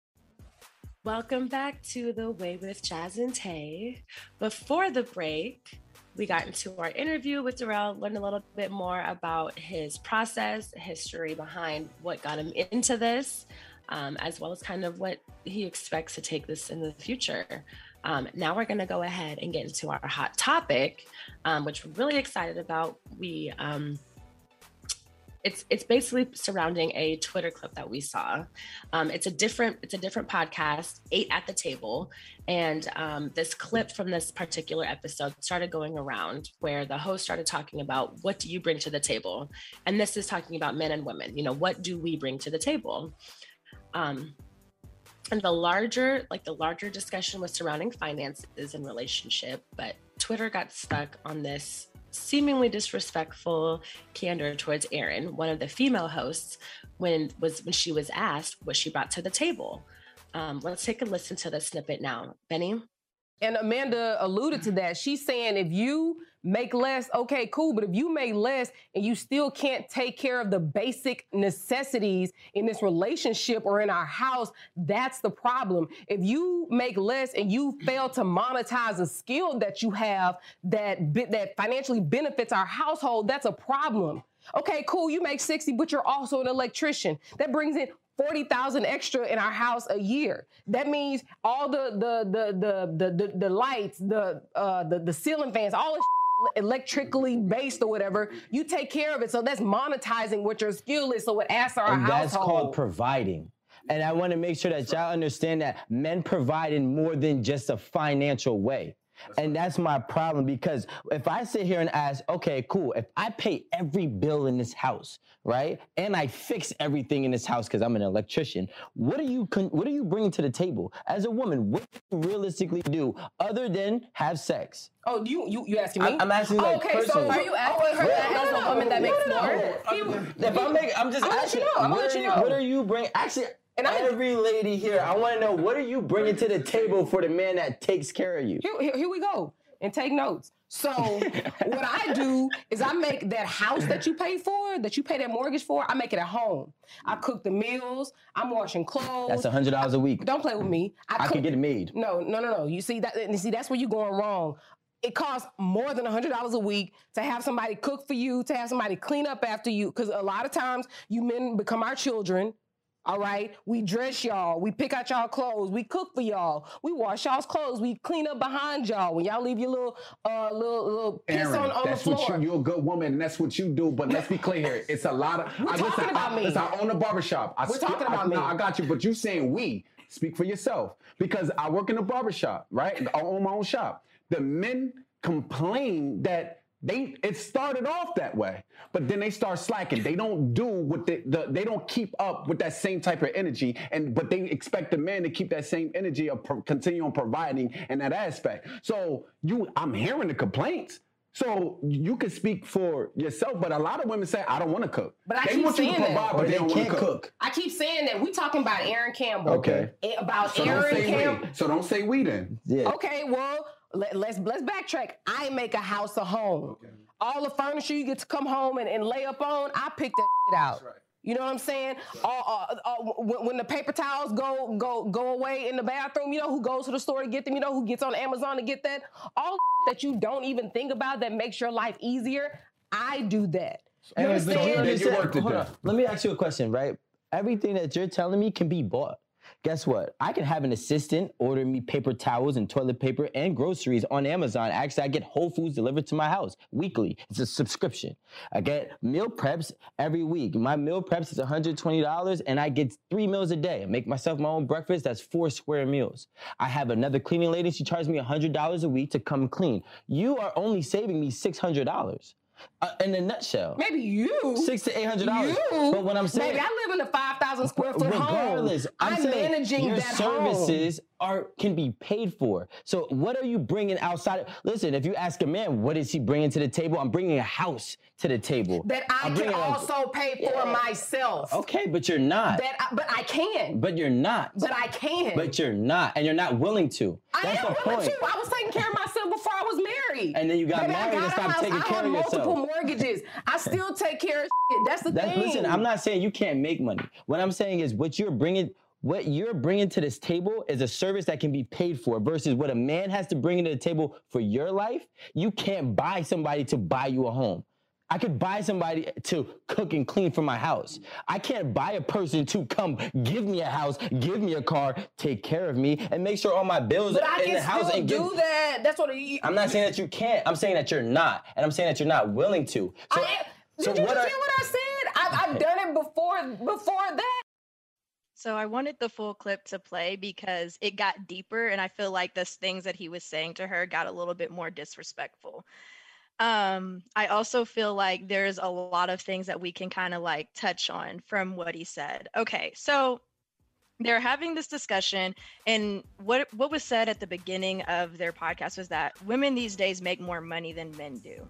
Welcome back to The Way with Jazz and Tay. Before the break, we got into our interview with Darrell, learned a little bit more about his process, history behind what got him into this, um, as well as kind of what he expects to take this in the future. Um, now we're going to go ahead and get into our hot topic, um, which we're really excited about. We um, it's it's basically surrounding a Twitter clip that we saw. Um, it's a different it's a different podcast, eight at the table, and um, this clip from this particular episode started going around where the host started talking about what do you bring to the table, and this is talking about men and women. You know, what do we bring to the table? Um, and the larger like the larger discussion was surrounding finances and relationship, but Twitter got stuck on this seemingly disrespectful candor towards Erin, one of the female hosts, when was when she was asked what she brought to the table. Um, let's take a listen to the snippet now, Benny. And Amanda alluded to that. She's saying if you make less, okay, cool. But if you make less and you still can't take care of the basic necessities in this relationship or in our house, that's the problem. If you make less and you fail to monetize a skill that you have that that financially benefits our household, that's a problem. Okay, cool. You make 60, but you're also an electrician. That brings in 40,000 extra in our house a year. That means all the the the the the the, the lights, the uh the, the ceiling fans, all this electrically based or whatever, you take care of it. So that's monetizing what your skill is. So it to our and that's household. called providing. And I want to make sure that y'all understand that men provide in more than just a financial way. And that's my problem because if I sit here and ask, okay, cool, if I pay every bill in this house, right, and I fix everything in this house because I'm an electrician, what are you con- what are you bringing to the table as a woman? What do you realistically do other than have sex? Oh, you you you asking me? I'm- I'm asking, like, okay, so are you asking oh, her that as a woman that makes more? If I'm making, I'm just I'll let asking. you know. I'm what, let are you you, know. what are you bringing? Actually, And I'm- every lady here, I want to know what are you bringing to the table for the man that takes care of you? Here, here, here we go. And take notes. So what I do is I make that house that you pay for, that you pay that mortgage for, I make it at home. I cook the meals. I'm washing clothes. That's a hundred dollars a week. Don't play with me. I cook- can get it made. No, no, no, no. You see that? You see that's where you're going wrong. It costs more than hundred dollars a week to have somebody cook for you, to have somebody clean up after you. Because a lot of times you men become our children. All right, we dress y'all, we pick out y'all clothes, we cook for y'all, we wash y'all's clothes, we clean up behind y'all. When y'all leave your little, uh, little, little piss Aaron, on, on the that's floor. what you, you're a good woman, and that's what you do. But let's be clear here. It's a lot of. We're I, talking listen, about I, me. Listen, I own a barbershop. I We're speak- talking I- about no, me. I got you, but you saying we. Speak for yourself. Because I work in a barbershop, right? I own my own shop. The men complain that they it started off that way, but then they start slacking. They don't do what the, the they don't keep up with that same type of energy, and but they expect the man to keep that same energy of pro- continue on providing in that aspect. So you, I'm hearing the complaints. So you can speak for yourself, but a lot of women say, "I don't want to cook." But I they keep want you to saying that. provide, but they, they don't want can't to cook. cook. I keep saying that we talking about Aaron Campbell. Okay. Eh, About So don't Aaron say Campbell. we. So don't say we then. Yeah. Okay, well, let, let's let's backtrack. I make a house a home. All the furniture you get to come home and, and lay up on, I pick that shit out. You know what I'm saying? All, uh, uh, when, when the paper towels go go go away in the bathroom, you know who goes to the store to get them. You know who gets on Amazon to get that. All that you don't even think about that makes your life easier. I do that. You Aaron, but understand? you you understand- worked it hold on. Let me ask you a question, right? Everything that you're telling me can be bought. Guess what? I can have an assistant order me paper towels and toilet paper and groceries on Amazon. Actually, I get Whole Foods delivered to my house weekly. It's a subscription. I get meal preps every week. My meal preps is $120 and I get three meals a day. I make myself my own breakfast. That's four square meals. I have another cleaning lady. She charges me $100 a week to come clean. You are only saving me $600. Uh, in a nutshell. Maybe you. Six to eight hundred dollars. But what I'm saying, Baby, I live in a 5,000 square foot regardless, home. I'm, I'm, managing your that home. Can be paid for. So what are you bringing outside? Listen, if you ask a man, what is he bringing to the table? I'm bringing a house to the table. That I I'm can bringing a- also pay for Yeah. myself. Okay, but you're not. That I, but I can. but you're not. But I can. But you're not, and you're not willing to. I That's am the willing point. to. I was taking care of myself before I was married. And then you got Baby, married I and stopped taking I care have multiple mortgages. I still take care of shit. That's the That, thing. listen, I'm not saying you can't make money. What I'm saying is what you're bringing, what you're bringing to this table is a service that can be paid for versus what a man has to bring to the table for your life. You can't buy somebody to buy you a home. I could buy somebody to cook and clean for my house. I can't buy a person to come give me a house, give me a car, take care of me, and make sure all my bills But I in can the house still and do get, that. That's what I, I'm not saying that you can't. I'm saying that you're not, and I'm saying that you're not willing to. So, I am- so Did you what hear are- what I said? I've, I've done it before. Before that. So I wanted the full clip to play because it got deeper, and I feel like the things that he was saying to her got a little bit more disrespectful. Um, I also feel like there's a lot of things that we can kind of like touch on from what he said. Okay, so they're having this discussion, and what what was said at the beginning of their podcast was that women these days make more money than men do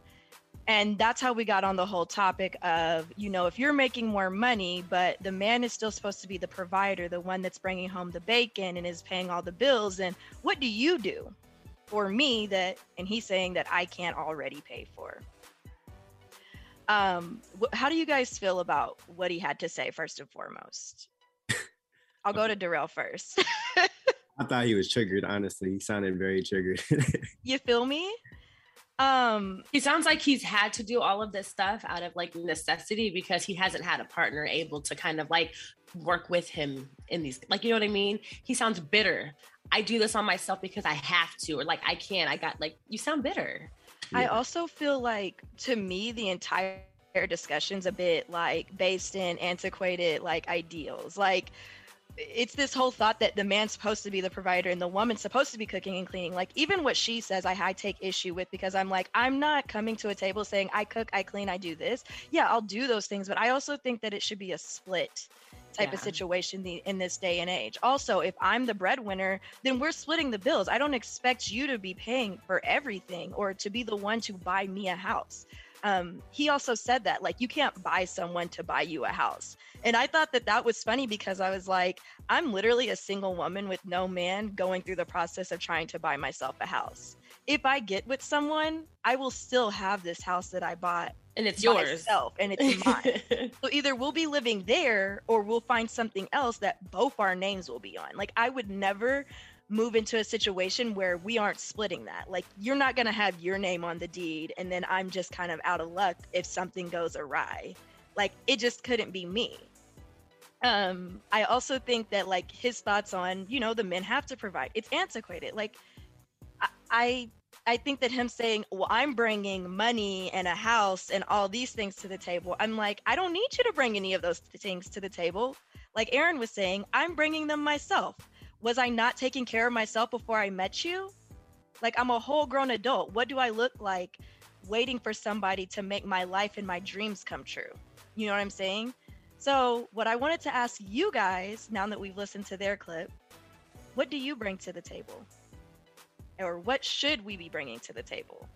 and that's how we got on the whole topic of you know if you're making more money but the man is still supposed to be the provider the one that's bringing home the bacon and is paying all the bills then what do you do for me that and he's saying that i can't already pay for um wh- how do you guys feel about what he had to say first and foremost i'll go to Darrell first I thought he was triggered. Honestly, he sounded very triggered. you feel me um He sounds like he's had to do all of this stuff out of like necessity because he hasn't had a partner able to kind of like work with him in these like you know what I mean? He sounds bitter. I do this on myself because I have to or like I can't. I got like you sound bitter. I also feel like to me the entire discussion's a bit like based in antiquated like ideals. Like it's this whole thought that the man's supposed to be the provider and the woman's supposed to be cooking and cleaning. Like even what she says, I, I take issue with because I'm like, I'm not coming to a table saying I cook, I clean, I do this. Yeah, I'll do those things, but I also think that it should be a split type of situation the, in this day and age. Also, if I'm the breadwinner, then we're splitting the bills. I don't expect you to be paying for everything or to be the one to buy me a house. Um, he also said that like you can't buy someone to buy you a house. And I thought that that was funny because I was like, I'm literally a single woman with no man going through the process of trying to buy myself a house. If I get with someone, I will still have this house that I bought And it's yours. itself, and it's mine. so either we'll be living there or we'll find something else that both our names will be on. Like I would never move into a situation where we aren't splitting that. Like you're not going to have your name on the deed and then I'm just kind of out of luck if something goes awry. Like it just couldn't be me. Um I also think that like his thoughts on, you know, the men have to provide. It's antiquated. Like I I I think that him saying, "Well, I'm bringing money and a house and all these things to the table." I'm like, "I don't need you to bring any of those things to the table." Like Aaron was saying, "I'm bringing them myself." Was I not taking care of myself before I met you? Like I'm a whole grown adult. What do I look like waiting for somebody to make my life and my dreams come true? You know what I'm saying? So, what I wanted to ask you guys, now that we've listened to their clip, what do you bring to the table? Or what should we be bringing to the table?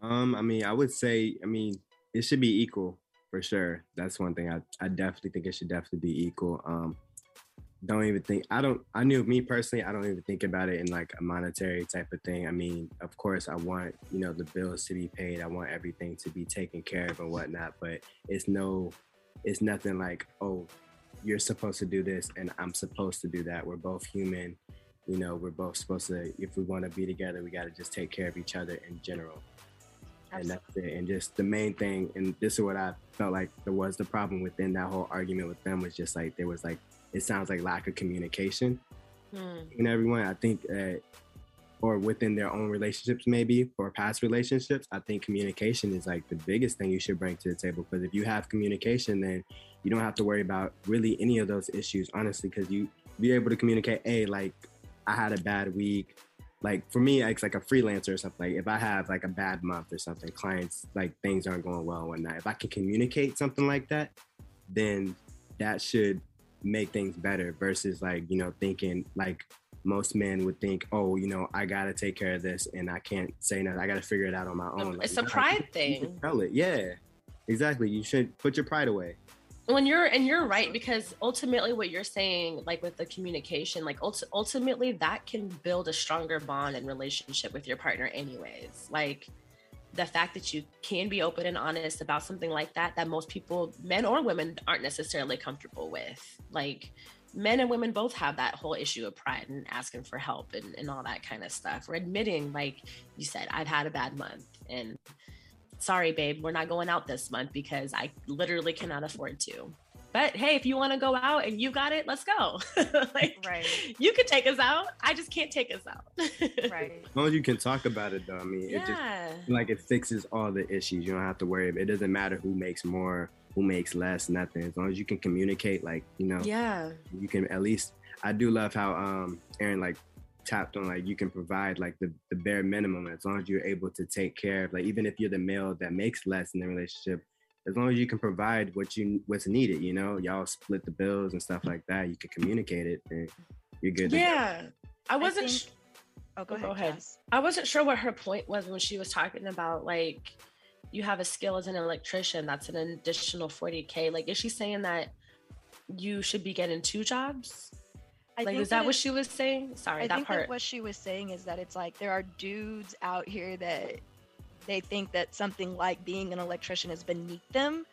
Um, I mean, I would say, I mean, it should be equal for sure. That's one thing. I, I definitely think it should definitely be equal. Um, don't even think I don't I knew me personally, I don't even think about it in like a monetary type of thing. I mean, of course I want, you know, the bills to be paid. I want everything to be taken care of and whatnot, but it's no it's nothing like, oh, you're supposed to do this and I'm supposed to do that. We're both human. You know, we're both supposed to if we want to be together, we gotta just take care of each other in general and that's it. And just the main thing, and this is what I felt like there was the problem within that whole argument with them was just like there was like it sounds like lack of communication Hmm. in everyone. I think that, or within their own relationships, maybe or past relationships. I think communication is like the biggest thing you should bring to the table because if you have communication, then you don't have to worry about really any of those issues, honestly, because you be able to communicate. Hey, like I had a bad week like for me, it's like a freelancer or something. Like if I have like a bad month or something, clients like things aren't going well and whatnot. If I can communicate something like that, then that should make things better versus like, you know, thinking like most men would think, oh, you know, I gotta take care of this and I can't say nothing. I gotta figure it out on my own. It's Like, a no, pride can thing. Tell it. Yeah. Exactly. You should put your pride away. when you're and you're right because ultimately what you're saying like with the communication like ulti- ultimately that can build a stronger bond and relationship with your partner anyways like the fact that you can be open and honest about something like that that most people men or women aren't necessarily comfortable with. Like men and women both have that whole issue of pride and asking for help and, and all that kind of stuff. Or admitting like you said i've had a bad month and sorry babe we're not going out this month because i literally cannot afford to but hey if you want to go out and you got it let's go like Right. you can take us out i just can't take us out Right. As long as you can talk about it though, I mean, it just yeah like it fixes all the issues. You don't have to worry. It doesn't matter who makes more, who makes less, nothing. As long as you can communicate, like you know, yeah you can at least. I do love how um Aaron like tapped on like you can provide like the, the bare minimum as long as you're able to take care of like even if you're the male that makes less in the relationship as long as you can provide what you what's needed you know y'all split the bills and stuff like that you can communicate it and you're good to go. yeah i wasn't think- sh- Oh, go Oh, ahead. ahead. I wasn't sure what her point was when she was talking about like you have a skill as an electrician that's an additional 40k. Like, is she saying that you should be getting two jobs? I like, think is that what she was saying? Sorry, I that think part. that what she was saying is that it's like there are dudes out here that they think that something like being an electrician is beneath them.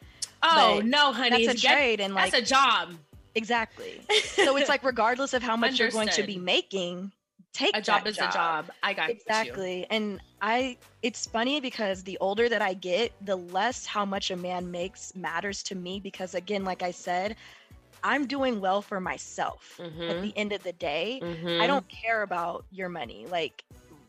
oh but no, honey, that's a trade, and like that's a job. exactly. so it's like regardless of how much you're going to be making, take a job is a job. I got you. exactly and i it's funny because the older that i get the less how much a man makes matters to me because again like i said i'm doing well for myself at Mhm. the end of the day i Mhm. don't care about your money like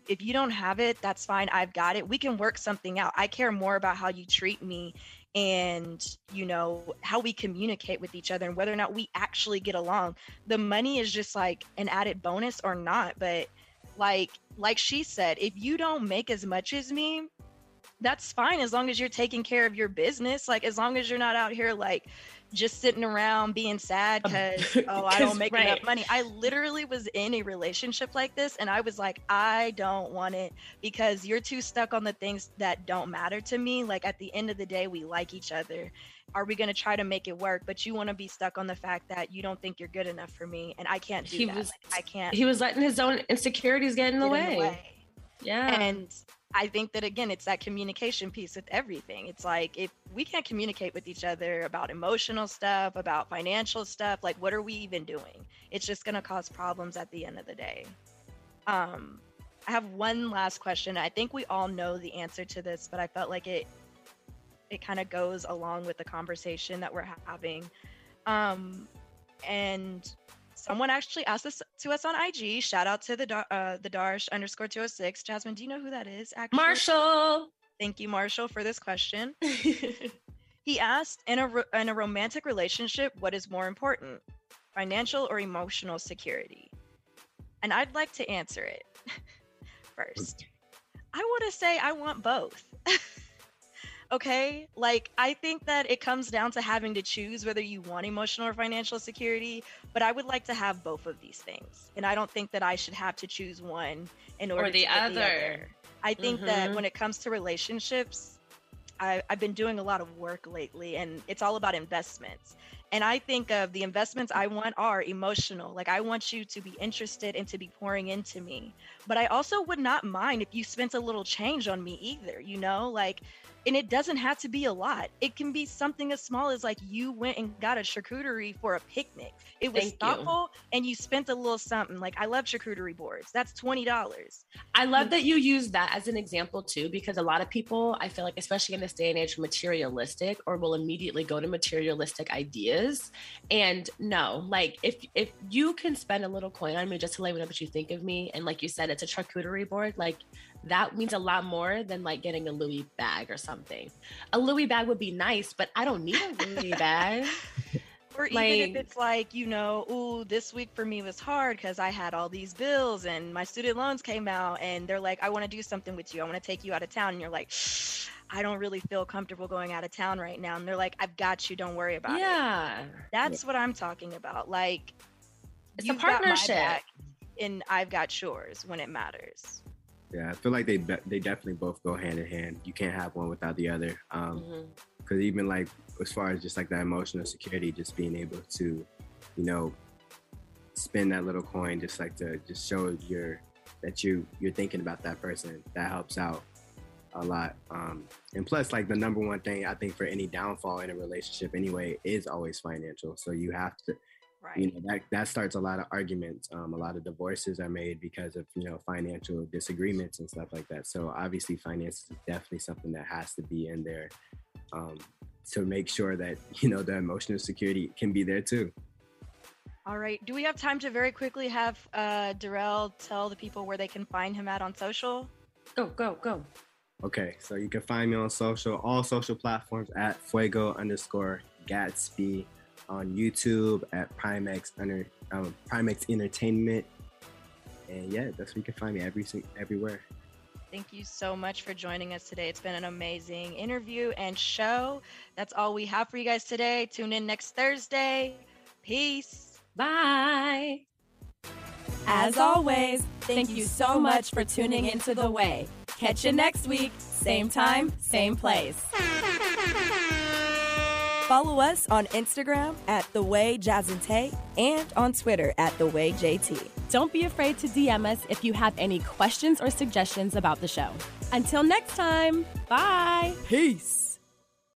if you don't have it that's fine i've got it we can work something out. I care more about how you treat me and you know how we communicate with each other and whether or not we actually get along. The money is just like an added bonus or not but like like she said if you don't make as much as me that's fine as long as you're taking care of your business like as long as you're not out here like just sitting around being sad um, because oh i don't make right. enough money i literally was in a relationship like this and i was like i don't want it because you're too stuck on the things that don't matter to me like at the end of the day we like each other are we going to try to make it work but you want to be stuck on the fact that you don't think you're good enough for me and i can't do He that was- Like, i can't He was letting his own insecurities get in the, get in way. Yeah. and I think that again, it's that communication piece with everything. It's like if we can't communicate with each other about emotional stuff, about financial stuff, like what are we even doing? It's just going to cause problems at the end of the day. Um, I have one last question. I think we all know the answer to this, but I felt like it it kind of goes along with the conversation that we're having. Um, and someone actually asked this to us on IG. Shout out to the uh, the Darsh underscore two hundred six. Jasmine, do you know who that is? Actually, Marshall. Thank you, Marshall, for this question. he asked, in a ro- in a romantic relationship, what is more important, financial or emotional security? And I'd like to answer it first. I want to say I want both. Okay? Like, I think that it comes down to having to choose whether you want emotional or financial security, but I would like to have both of these things. And I don't think that I should have to choose one in order Or the to get other. I think that Mhm. when it comes to relationships, I, I've been doing a lot of work lately, and it's all about investments. And I think of the investments I want are emotional. Like, I want you to be interested and to be pouring into me. But I also would not mind if you spent a little change on me either, you know? Like, and it doesn't have to be a lot. It can be something as small as like you went and got a charcuterie for a picnic. It was Thank you. thoughtful and you spent a little something. Like, I love charcuterie boards. That's $20. I love that you use that as an example too, because a lot of people, I feel like, especially in this day and age, are materialistic or will immediately go to materialistic ideas. And no, like if if you can spend a little coin on me just to let me know what you think of me, and like you said, it's a charcuterie board, like that means a lot more than like getting a Louis bag or something. A Louis bag would be nice, but I don't need a Louis bag. Or even Like- if it's like, you know, ooh, this week for me was hard because I had all these bills and my student loans came out and they're like, I want to do something with you. I want to take you out of town. And you're like, I don't really feel comfortable going out of town right now. And they're like, I've got you. Don't worry about it. Yeah. That's what I'm talking about. Like, It's a you've got my partnership. and I've got yours when it matters. Yeah, I feel like they they definitely both go hand in hand. You can't have one without the other. Um, because even like as far as just like that emotional security, just being able to, you know, spend that little coin, just like to just show your that you you're thinking about that person. That helps out a lot. Um, and plus, like the number one thing I think for any downfall in a relationship, anyway, is always financial. So you have to Right. you know that that starts a lot of arguments um, a lot of divorces are made because of you know financial disagreements and stuff like that so obviously finance is definitely something that has to be in there um, to make sure that you know the emotional security can be there too All right. Do we have time to very quickly have uh, Darrell tell the people where they can find him at on social? Go, go, go. okay so you can find me on social all social platforms at fuego underscore gatsby on youtube at primex under um, primex entertainment and yeah that's where you can find me every everywhere Thank you so much for joining us today. It's been an amazing interview and show. That's all we have for you guys today. Tune in next Thursday. Peace. Bye. As always, thank you so much for tuning into The Way. Catch you next week, same time, same place. Follow us on Instagram at The Way Jazz and Tay and on Twitter at The Way JT. Don't be afraid to DM us if you have any questions or suggestions about the show. Until next time, bye. Peace.